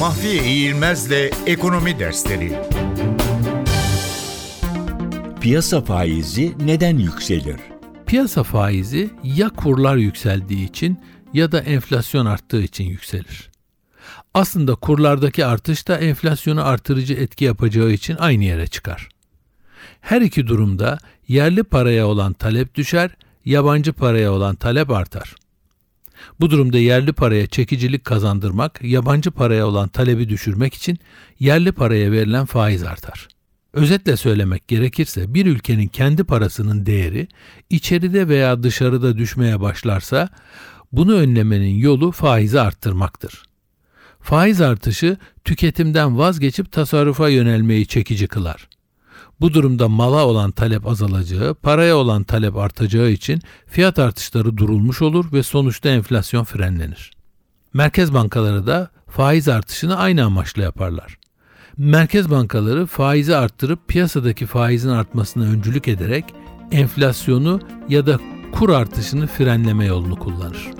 Mahfiye İğilmez'le Ekonomi Dersleri Piyasa faizi neden yükselir? Piyasa faizi ya kurlar yükseldiği için ya da enflasyon arttığı için yükselir. Aslında kurlardaki artış da enflasyonu artırıcı etki yapacağı için aynı yere çıkar. Her iki durumda yerli paraya olan talep düşer, yabancı paraya olan talep artar. Bu durumda yerli paraya çekicilik kazandırmak, yabancı paraya olan talebi düşürmek için yerli paraya verilen faiz artar. Özetle söylemek gerekirse bir ülkenin kendi parasının değeri içeride veya dışarıda düşmeye başlarsa bunu önlemenin yolu faizi arttırmaktır. Faiz artışı tüketimden vazgeçip tasarrufa yönelmeyi çekici kılar. Bu durumda mala olan talep azalacağı, paraya olan talep artacağı için fiyat artışları durulmuş olur ve sonuçta enflasyon frenlenir. Merkez bankaları da faiz artışını aynı amaçla yaparlar. Merkez bankaları faizi arttırıp piyasadaki faizin artmasına öncülük ederek enflasyonu ya da kur artışını frenleme yolunu kullanır.